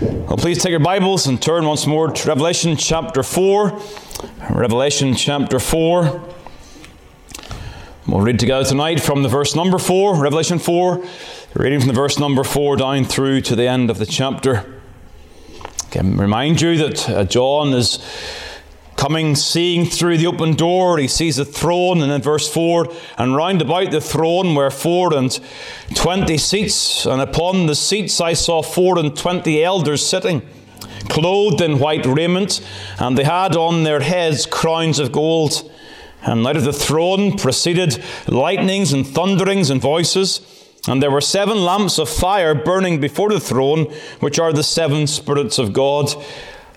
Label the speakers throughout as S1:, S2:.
S1: Well, please take your Bibles and turn once more to Revelation chapter 4. Revelation chapter 4. We'll read together tonight from the verse number 4, Revelation 4, reading from the verse number 4 down through to the end of the chapter. I can remind you that uh, John is coming, seeing through the open door. He sees a throne, and in verse 4, and round about the throne were four and twenty seats, and upon the seats I saw four and twenty elders sitting, clothed in white raiment, and they had on their heads crowns of gold. And out of the throne proceeded lightnings and thunderings and voices. And there were seven lamps of fire burning before the throne, which are the seven spirits of God.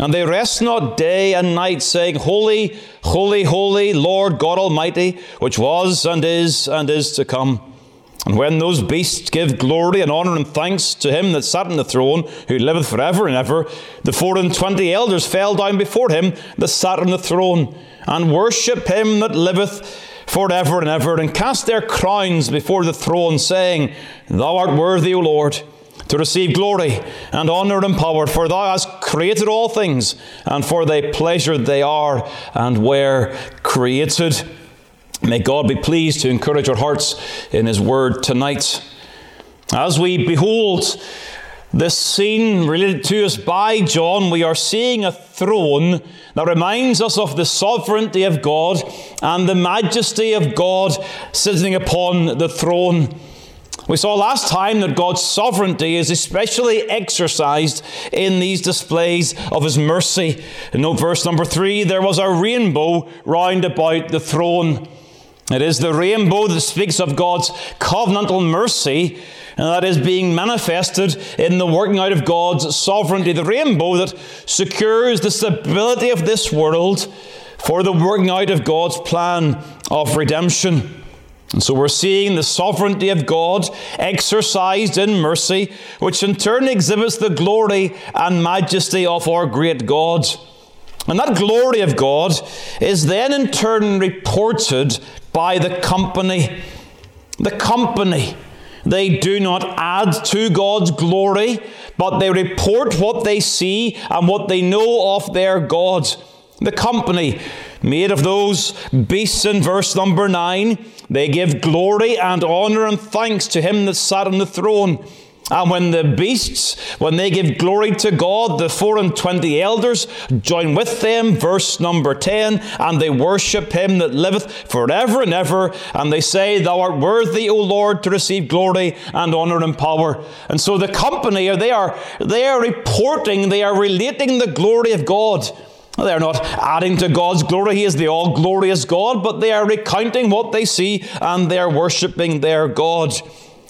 S1: And they rest not day and night, saying, Holy, holy, holy, Lord God Almighty, which was and is and is to come. And when those beasts give glory and honour and thanks to him that sat on the throne, who liveth for ever and ever, the four and twenty elders fell down before him that sat on the throne, and worship him that liveth for ever and ever, and cast their crowns before the throne, saying, Thou art worthy, O Lord to receive glory and honour and power, for thou hast created all things, and for thy pleasure they are and were created. May God be pleased to encourage our hearts in His word tonight. As we behold this scene related to us by John, we are seeing a throne that reminds us of the sovereignty of God and the majesty of God sitting upon the throne. We saw last time that God's sovereignty is especially exercised in these displays of His mercy. Note verse number three, there was a rainbow round about the throne. It is the rainbow that speaks of God's covenantal mercy, and that is being manifested in the working out of God's sovereignty. The rainbow that secures the stability of this world for the working out of God's plan of redemption. And so we're seeing the sovereignty of God exercised in mercy, which in turn exhibits the glory and majesty of our great God. And that glory of God is then in turn reported by the company. The company. They do not add to God's glory, but they report what they see and what they know of their God. The company made of those beasts in verse number 9 they give glory and honor and thanks to him that sat on the throne. And when the beasts, when they give glory to God, the four and twenty elders join with them, verse number 10, and they worship him that liveth forever and ever. And they say, Thou art worthy, O Lord, to receive glory and honor and power. And so the company, they are, they are reporting, they are relating the glory of God. They're not adding to God's glory. He is the all glorious God, but they are recounting what they see and they're worshipping their God.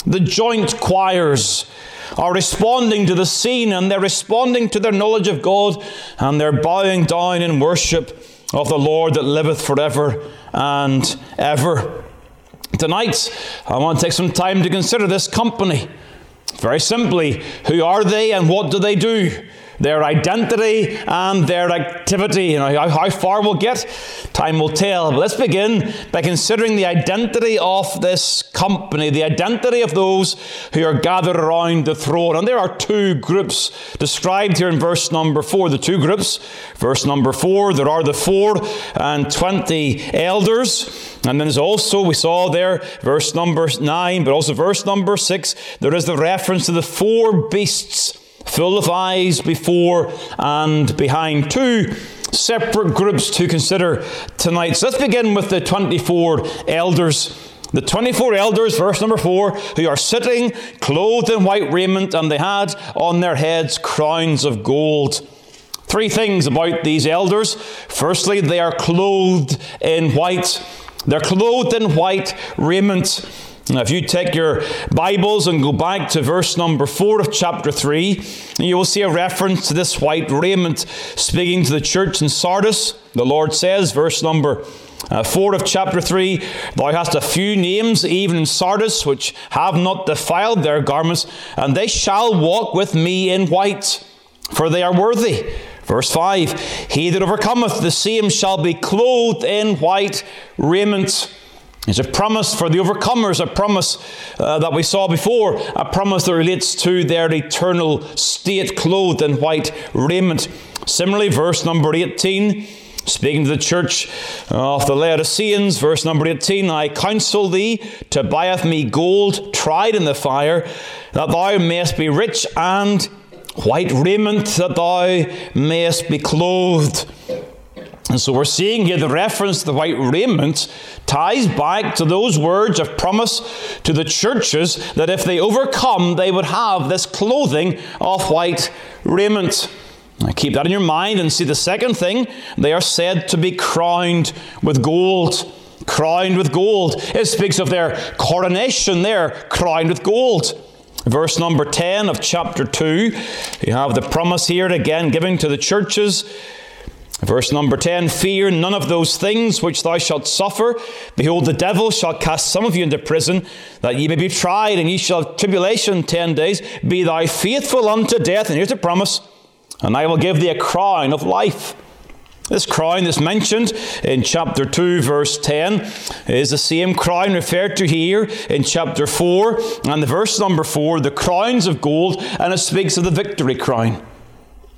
S1: The joint choirs are responding to the scene and they're responding to their knowledge of God and they're bowing down in worship of the Lord that liveth forever and ever. Tonight, I want to take some time to consider this company. Very simply, who are they and what do they do? Their identity and their activity. You know, how, how far we'll get, time will tell. But let's begin by considering the identity of this company, the identity of those who are gathered around the throne. And there are two groups described here in verse number four. The two groups, verse number four, there are the four and twenty elders. And then there's also, we saw there, verse number nine, but also verse number six, there is the reference to the four beasts full of eyes before and behind. Two separate groups to consider tonight. So let's begin with the 24 elders. The 24 elders, verse number 4, who are sitting clothed in white raiment, and they had on their heads crowns of gold. Three things about these elders. Firstly, they are clothed in white. They're clothed in white raiment. Now, if you take your Bibles and go back to verse number 4 of chapter 3, you will see a reference to this white raiment speaking to the church in Sardis. The Lord says, verse number uh, 4 of chapter 3 Thou hast a few names, even in Sardis, which have not defiled their garments, and they shall walk with me in white, for they are worthy. Verse 5 He that overcometh, the same shall be clothed in white raiment. It's a promise for the overcomers, a promise uh, that we saw before, a promise that relates to their eternal state, clothed in white raiment. Similarly, verse number 18, speaking to the church of the Laodiceans, verse number 18 I counsel thee to buy of me gold tried in the fire, that thou mayest be rich, and white raiment, that thou mayest be clothed. And so we're seeing here the reference to the white raiment ties back to those words of promise to the churches that if they overcome, they would have this clothing of white raiment. Now keep that in your mind and see the second thing. They are said to be crowned with gold. Crowned with gold. It speaks of their coronation there, crowned with gold. Verse number 10 of chapter 2, you have the promise here again given to the churches Verse number 10 Fear none of those things which thou shalt suffer. Behold, the devil shall cast some of you into prison, that ye may be tried, and ye shall have tribulation ten days. Be thou faithful unto death. And here's a promise and I will give thee a crown of life. This crown that's mentioned in chapter 2, verse 10, is the same crown referred to here in chapter 4 and the verse number 4, the crowns of gold, and it speaks of the victory crown.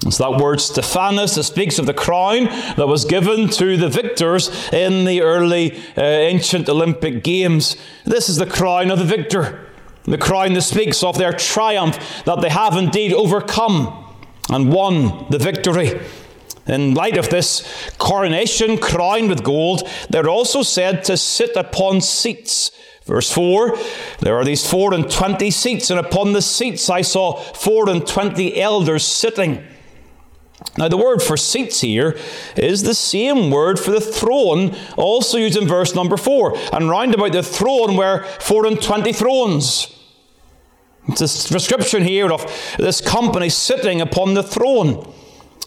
S1: It's that word Stephanos that speaks of the crown that was given to the victors in the early uh, ancient Olympic Games. This is the crown of the victor, the crown that speaks of their triumph, that they have indeed overcome and won the victory. In light of this coronation crowned with gold, they're also said to sit upon seats. Verse 4 There are these four and twenty seats, and upon the seats I saw four and twenty elders sitting. Now, the word for seats here is the same word for the throne, also used in verse number 4. And round about the throne were four and twenty thrones. It's a description here of this company sitting upon the throne.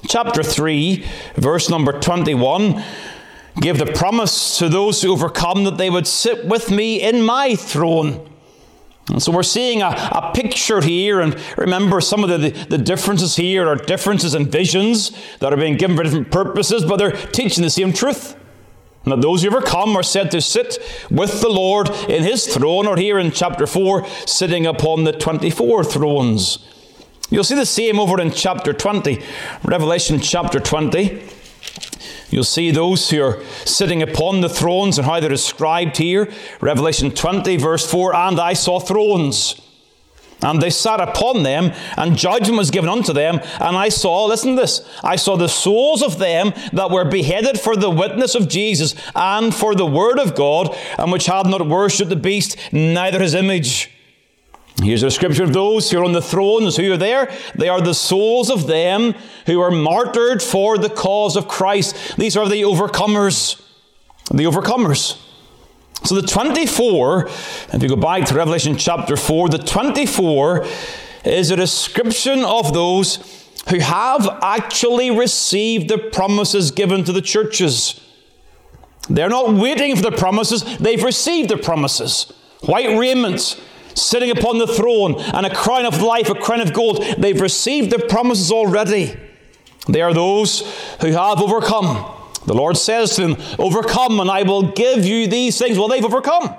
S1: Chapter 3, verse number 21, gave the promise to those who overcome that they would sit with me in my throne. And so we're seeing a, a picture here, and remember some of the, the, differences here are differences in visions that are being given for different purposes, but they're teaching the same truth. And that those who overcome are said to sit with the Lord in his throne, or here in chapter 4, sitting upon the 24 thrones. You'll see the same over in chapter 20, Revelation chapter 20. You'll see those who are sitting upon the thrones and how they're described here. Revelation 20, verse 4 And I saw thrones, and they sat upon them, and judgment was given unto them. And I saw, listen to this, I saw the souls of them that were beheaded for the witness of Jesus and for the word of God, and which had not worshipped the beast, neither his image Here's a description of those who are on the thrones, who are there. They are the souls of them who are martyred for the cause of Christ. These are the overcomers. The overcomers. So the 24, if you go back to Revelation chapter 4, the 24 is a description of those who have actually received the promises given to the churches. They're not waiting for the promises, they've received the promises. White raiment, sitting upon the throne, and a crown of life, a crown of gold. They've received the promises already. They are those who have overcome. The Lord says to them, Overcome, and I will give you these things. Well, they've overcome.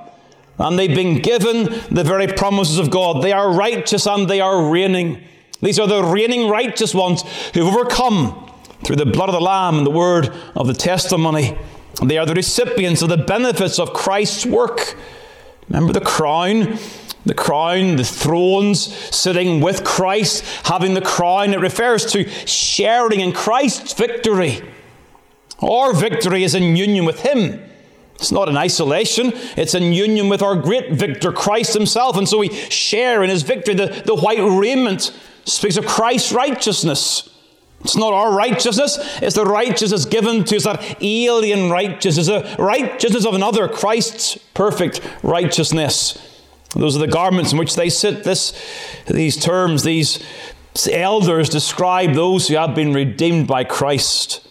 S1: And they've been given the very promises of God. They are righteous and they are reigning. These are the reigning righteous ones who've overcome through the blood of the Lamb and the word of the testimony. They are the recipients of the benefits of Christ's work. Remember the crown the crown, the thrones, sitting with Christ, having the crown, it refers to sharing in Christ's victory. Our victory is in union with Him. It's not in isolation, it's in union with our great victor, Christ Himself. And so we share in His victory. The, the white raiment speaks of Christ's righteousness. It's not our righteousness, it's the righteousness given to us, that alien righteousness, the righteousness of another, Christ's perfect righteousness. Those are the garments in which they sit. This, these terms, these elders describe those who have been redeemed by Christ.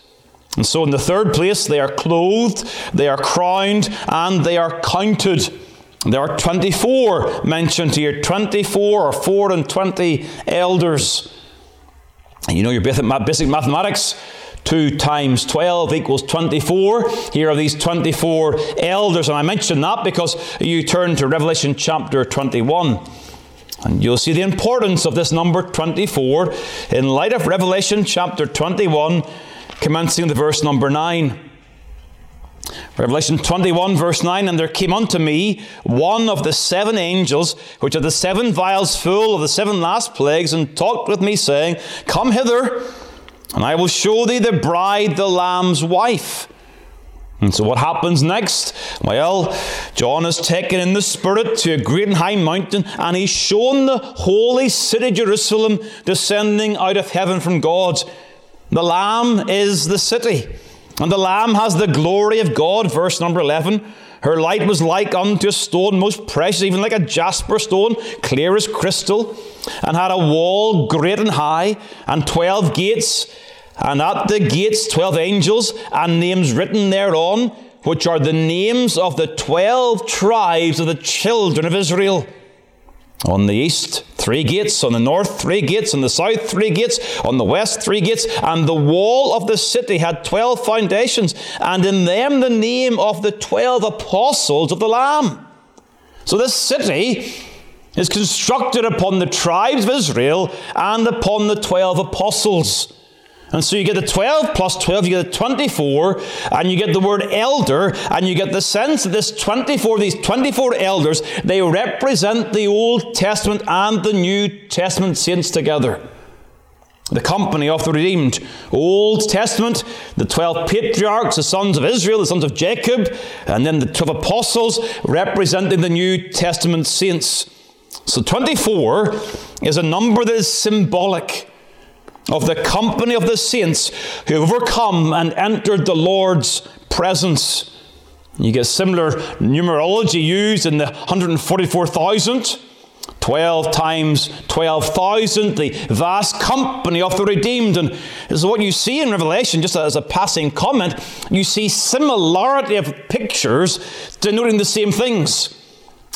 S1: And so, in the third place, they are clothed, they are crowned, and they are counted. There are 24 mentioned here 24 or 4 and 20 elders. And you know your basic mathematics. 2 times 12 equals 24. Here are these 24 elders, and I mention that because you turn to Revelation chapter 21. And you'll see the importance of this number 24 in light of Revelation chapter 21, commencing the verse number 9. Revelation 21, verse 9 And there came unto me one of the seven angels, which had the seven vials full of the seven last plagues, and talked with me, saying, Come hither, and I will show thee the bride, the Lamb's wife. And so, what happens next? Well, John is taken in the Spirit to a great and high mountain, and he's shown the holy city Jerusalem descending out of heaven from God. The Lamb is the city. And the Lamb has the glory of God, verse number 11. Her light was like unto a stone most precious, even like a jasper stone, clear as crystal, and had a wall great and high, and twelve gates, and at the gates twelve angels, and names written thereon, which are the names of the twelve tribes of the children of Israel. On the east, three gates. On the north, three gates. On the south, three gates. On the west, three gates. And the wall of the city had twelve foundations, and in them the name of the twelve apostles of the Lamb. So this city is constructed upon the tribes of Israel and upon the twelve apostles. And so you get the 12 plus 12, you get the 24, and you get the word elder, and you get the sense that this 24, these 24 elders, they represent the Old Testament and the New Testament saints together. The company of the redeemed. Old Testament, the 12 patriarchs, the sons of Israel, the sons of Jacob, and then the 12 apostles representing the New Testament saints. So 24 is a number that is symbolic of the company of the saints who overcome and entered the Lord's presence. You get similar numerology used in the 144,000. 12 times 12,000, the vast company of the redeemed. And this is what you see in Revelation, just as a passing comment. You see similarity of pictures denoting the same things.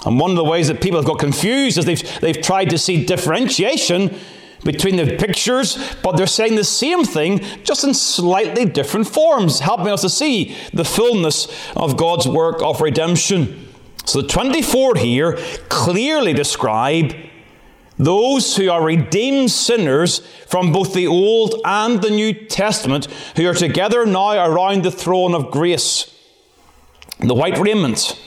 S1: And one of the ways that people have got confused is they've, they've tried to see differentiation between the pictures, but they're saying the same thing, just in slightly different forms, helping us to see the fullness of God's work of redemption. So the 24 here clearly describe those who are redeemed sinners from both the Old and the New Testament who are together now around the throne of grace. The white raiment,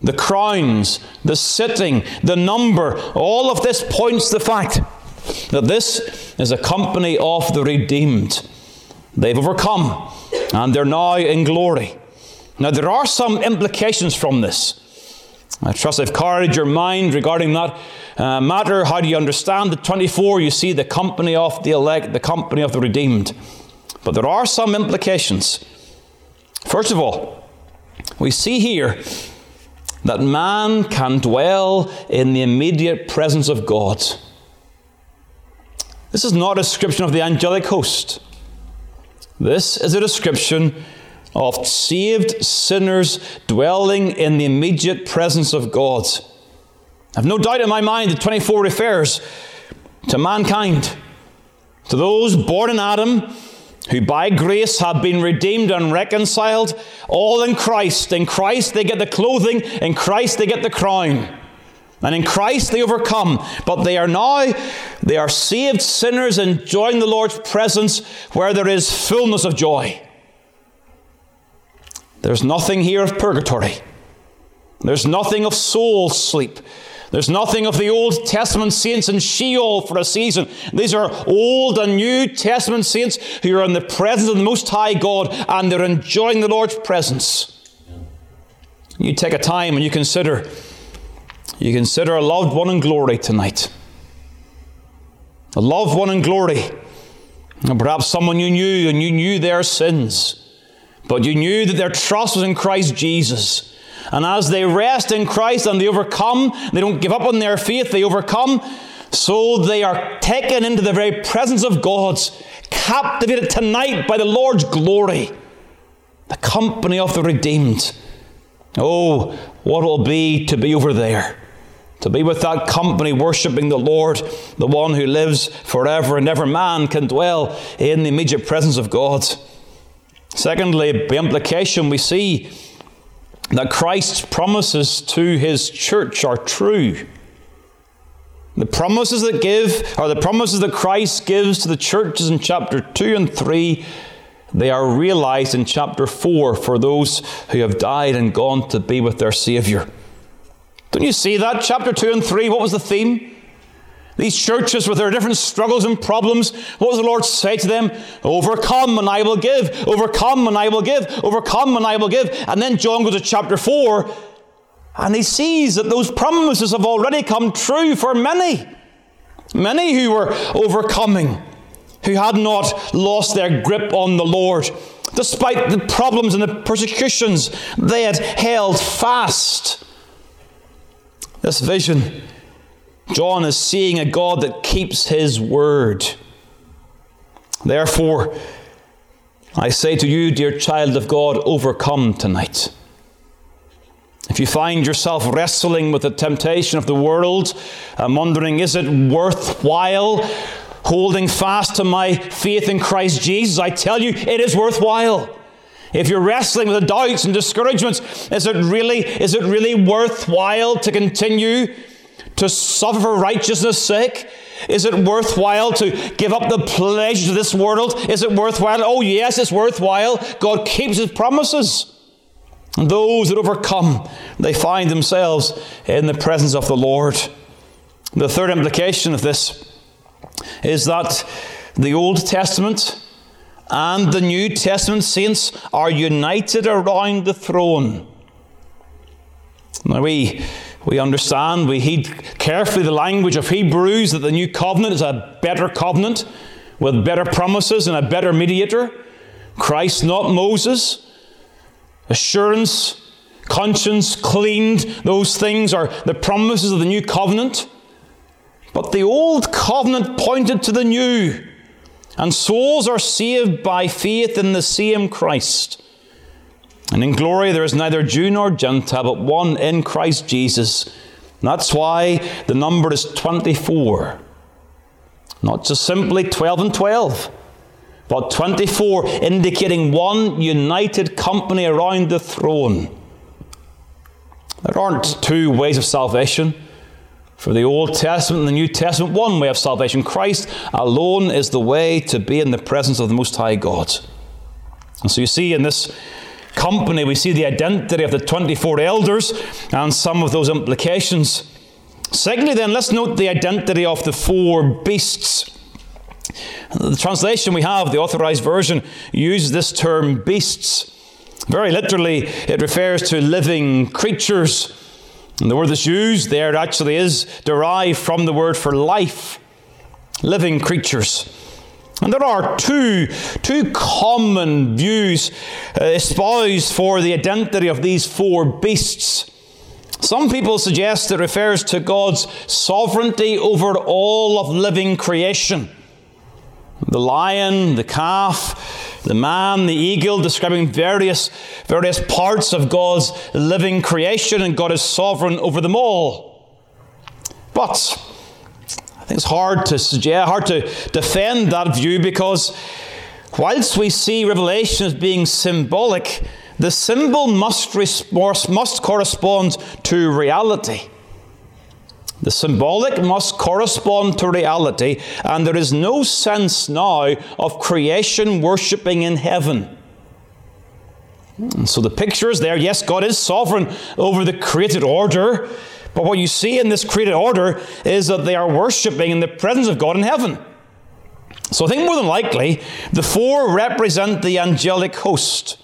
S1: the crowns, the sitting, the number, all of this points to the fact that this is a company of the redeemed. They've overcome and they're now in glory. Now, there are some implications from this. I trust I've carried your mind regarding that uh, matter. How do you understand the 24? You see the company of the elect, the company of the redeemed. But there are some implications. First of all, we see here that man can dwell in the immediate presence of God. This is not a description of the angelic host. This is a description of saved sinners dwelling in the immediate presence of God. I've no doubt in my mind that 24 refers to mankind, to those born in Adam who by grace have been redeemed and reconciled, all in Christ. In Christ they get the clothing, in Christ they get the crown. And in Christ they overcome. But they are now, they are saved sinners enjoying the Lord's presence where there is fullness of joy. There's nothing here of purgatory. There's nothing of soul sleep. There's nothing of the Old Testament saints in Sheol for a season. These are Old and New Testament saints who are in the presence of the Most High God and they're enjoying the Lord's presence. You take a time and you consider, you consider a loved one in glory tonight. A loved one in glory. And perhaps someone you knew and you knew their sins, but you knew that their trust was in Christ Jesus. And as they rest in Christ and they overcome, they don't give up on their faith, they overcome. So they are taken into the very presence of God, captivated tonight by the Lord's glory, the company of the redeemed. Oh, what it will be to be over there, to be with that company worshipping the Lord, the one who lives forever and ever. Man can dwell in the immediate presence of God. Secondly, by implication, we see that Christ's promises to his church are true. The promises that give, or the promises that Christ gives to the churches in chapter 2 and 3, they are realized in chapter 4 for those who have died and gone to be with their Savior. Don't you see that? Chapter 2 and 3, what was the theme? These churches with their different struggles and problems, what does the Lord say to them? Overcome and I will give, overcome and I will give, overcome and I will give. And then John goes to chapter 4 and he sees that those promises have already come true for many. Many who were overcoming, who had not lost their grip on the Lord. Despite the problems and the persecutions, they had held fast. This vision John is seeing a God that keeps his word. Therefore, I say to you, dear child of God, overcome tonight. If you find yourself wrestling with the temptation of the world and wondering, is it worthwhile holding fast to my faith in Christ Jesus? I tell you, it is worthwhile. If you're wrestling with the doubts and discouragements, is it really, is it really worthwhile to continue to suffer for righteousness' sake? Is it worthwhile to give up the pleasures of this world? Is it worthwhile? Oh, yes, it's worthwhile. God keeps his promises. And those that overcome, they find themselves in the presence of the Lord. The third implication of this is that the Old Testament and the New Testament saints are united around the throne. Now, we we understand, we heed carefully the language of Hebrews that the new covenant is a better covenant with better promises and a better mediator. Christ, not Moses. Assurance, conscience, cleaned, those things are the promises of the new covenant. But the old covenant pointed to the new, and souls are saved by faith in the same Christ. And in glory there is neither Jew nor Gentile, but one in Christ Jesus. And that's why the number is 24. Not just simply 12 and 12, but 24, indicating one united company around the throne. There aren't two ways of salvation. For the Old Testament and the New Testament, one way of salvation. Christ alone is the way to be in the presence of the Most High God. And so you see in this company, we see the identity of the 24 elders and some of those implications. Secondly, then, let's note the identity of the four beasts. The translation we have, the authorized version, uses this term beasts. Very literally, it refers to living creatures. And the word that's used there actually is derived from the word for life, living creatures. And there are two, two common views uh, espoused for the identity of these four beasts. Some people suggest it refers to God's sovereignty over all of living creation. The lion, the calf, the man, the eagle, describing various, various parts of God's living creation, and God is sovereign over them all. But I think it's hard to suggest, hard to defend that view because whilst we see Revelation as being symbolic, the symbol must, must correspond to reality. The symbolic must correspond to reality, and there is no sense now of creation worshipping in heaven. And so the picture is there. Yes, God is sovereign over the created order, But what you see in this created order is that they are worshipping in the presence of God in heaven. So I think more than likely, the four represent the angelic host.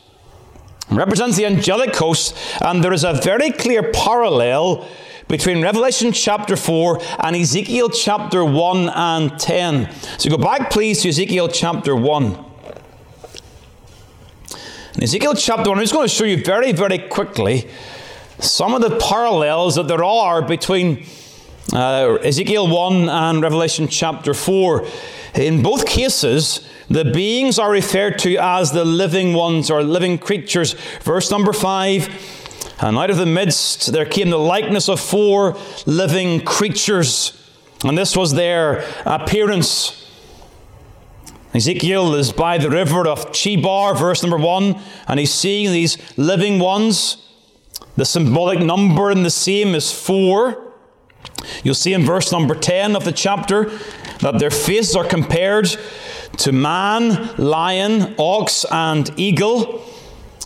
S1: represents the angelic host, and there is a very clear parallel between Revelation chapter 4 and Ezekiel chapter 1 and 10. So go back, please, to Ezekiel chapter 1. In Ezekiel chapter 1, I'm just going to show you very, very quickly some of the parallels that there are between uh, Ezekiel 1 and Revelation chapter 4. In both cases, the beings are referred to as the living ones or living creatures. Verse number 5 And out of the midst there came the likeness of four living creatures. And this was their appearance. Ezekiel is by the river of Chebar, verse number 1, and he's seeing these living ones. The symbolic number in the same is 4. You'll see in verse number 10 of the chapter that their faces are compared to man, lion, ox, and eagle.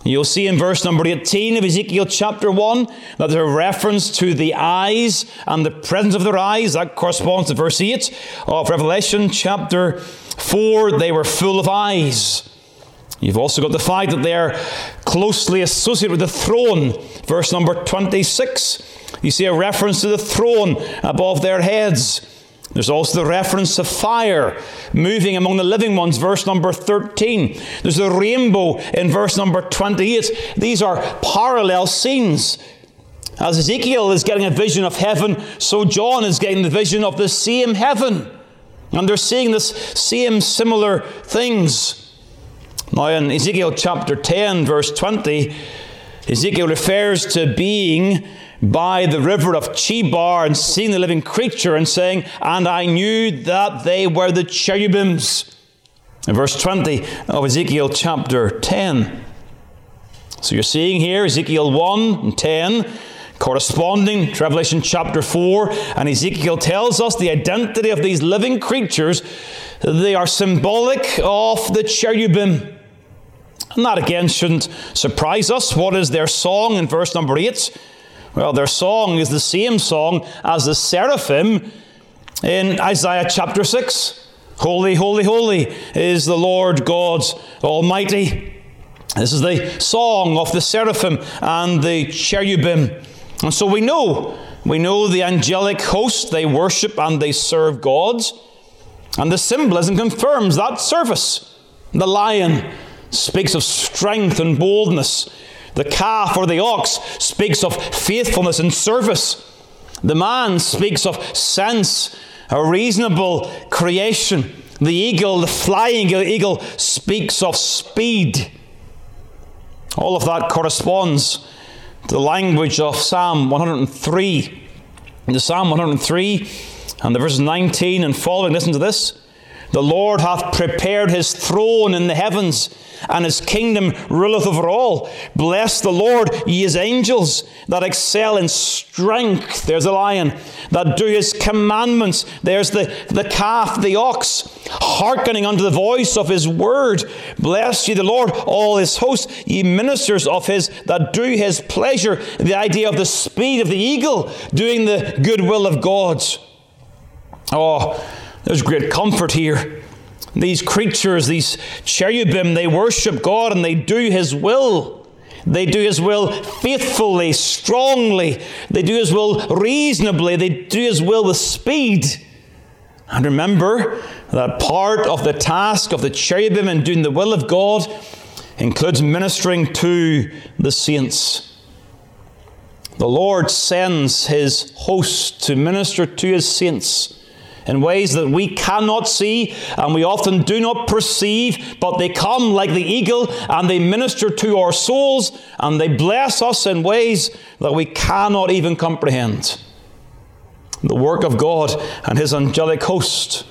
S1: You'll see in verse number 18 of Ezekiel chapter 1 that there's a reference to the eyes and the presence of their eyes. That corresponds to verse 8 of Revelation chapter 4. They were full of eyes. You've also got the fact that they're closely associated with the throne. Verse number 26. You see a reference to the throne above their heads. There's also the reference to fire moving among the living ones, verse number 13. There's the rainbow in verse number 28. These are parallel scenes. As Ezekiel is getting a vision of heaven, so John is getting the vision of the same heaven. And they're seeing this same similar things. Now, in Ezekiel chapter 10, verse 20, Ezekiel refers to being by the river of Chebar and seeing the living creature and saying, And I knew that they were the cherubims. In verse 20 of Ezekiel chapter 10. So you're seeing here Ezekiel 1 and 10 corresponding to Revelation chapter 4, and Ezekiel tells us the identity of these living creatures. They are symbolic of the cherubim. And that again shouldn't surprise us. What is their song in verse number 8? Well, their song is the same song as the seraphim in Isaiah chapter 6. Holy, holy, holy is the Lord God Almighty. This is the song of the seraphim and the cherubim. And so we know, we know the angelic host, they worship and they serve God. And the symbolism confirms that service. The lion, speaks of strength and boldness. The calf or the ox speaks of faithfulness and service. The man speaks of sense, a reasonable creation. The eagle, the flying eagle, speaks of speed. All of that corresponds to the language of Psalm 103. In the Psalm 103 and the verses 19 and following, listen to this. The Lord hath prepared his throne in the heavens and his kingdom ruleth over all. Bless the Lord, ye his angels, that excel in strength. There's a lion. That do his commandments. There's the, the calf, the ox, hearkening unto the voice of his word. Bless ye the Lord, all his hosts, ye ministers of his that do his pleasure. The idea of the speed of the eagle, doing the good will of God. Oh, there's great comfort here. These creatures, these cherubim, they worship God and they do His will. They do His will faithfully, strongly. They do His will reasonably. They do His will with speed. And remember that part of the task of the cherubim in doing the will of God includes ministering to the saints. The Lord sends His host to minister to His saints in ways that we cannot see and we often do not perceive, but they come like the eagle and they minister to our souls and they bless us in ways that we cannot even comprehend. The work of God and His angelic host.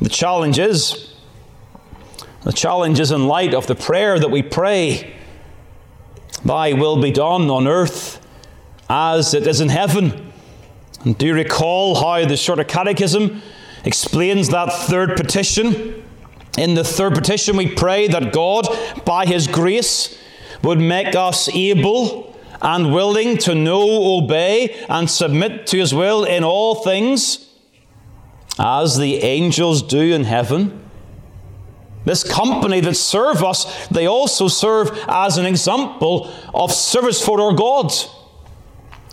S1: The challenge is the challenge is in light of the prayer that we pray Thy will be done on earth as it is in heaven. And do you recall how the Shorter Catechism explains that third petition? In the third petition, we pray that God, by His grace, would make us able and willing to know, obey, and submit to his will in all things, as the angels do in heaven. This company that serve us, they also serve as an example of service for our God.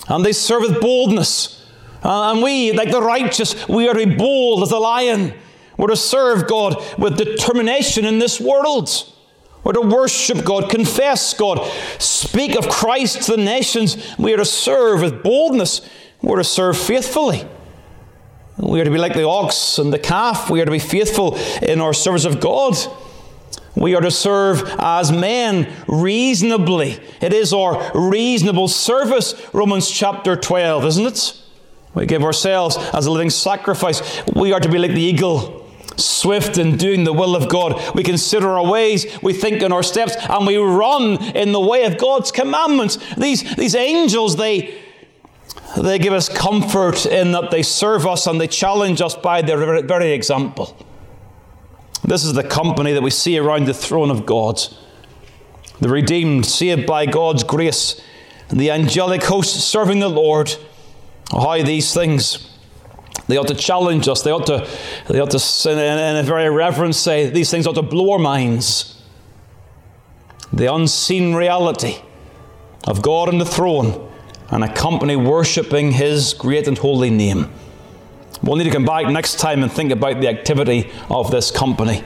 S1: And they serve with boldness. Uh, and we, like the righteous, we are to be bold as a lion. We're to serve God with determination in this world. We're to worship God, confess God, speak of Christ to the nations. We are to serve with boldness. We're to serve faithfully. We are to be like the ox and the calf. We are to be faithful in our service of God. We are to serve as men reasonably. It is our reasonable service, Romans chapter 12, isn't it? We give ourselves as a living sacrifice. We are to be like the eagle swift in doing the will of God. We consider our ways, we think in our steps, and we run in the way of God's commandments. These, these angels, they, they give us comfort in that they serve us and they challenge us by their very example. This is the company that we see around the throne of God. The redeemed, saved by God's grace, and the angelic host serving the Lord. How these things they ought to challenge us. They ought to, they ought to in, in a very reverent say, these things ought to blow our minds. The unseen reality of God on the throne and a company worshipping His great and holy name. We'll need to come back next time and think about the activity of this company.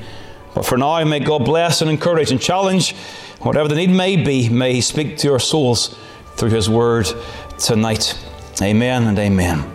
S1: But for now, may God bless and encourage and challenge whatever the need may be. May He speak to your souls through His word tonight. Amen and amen.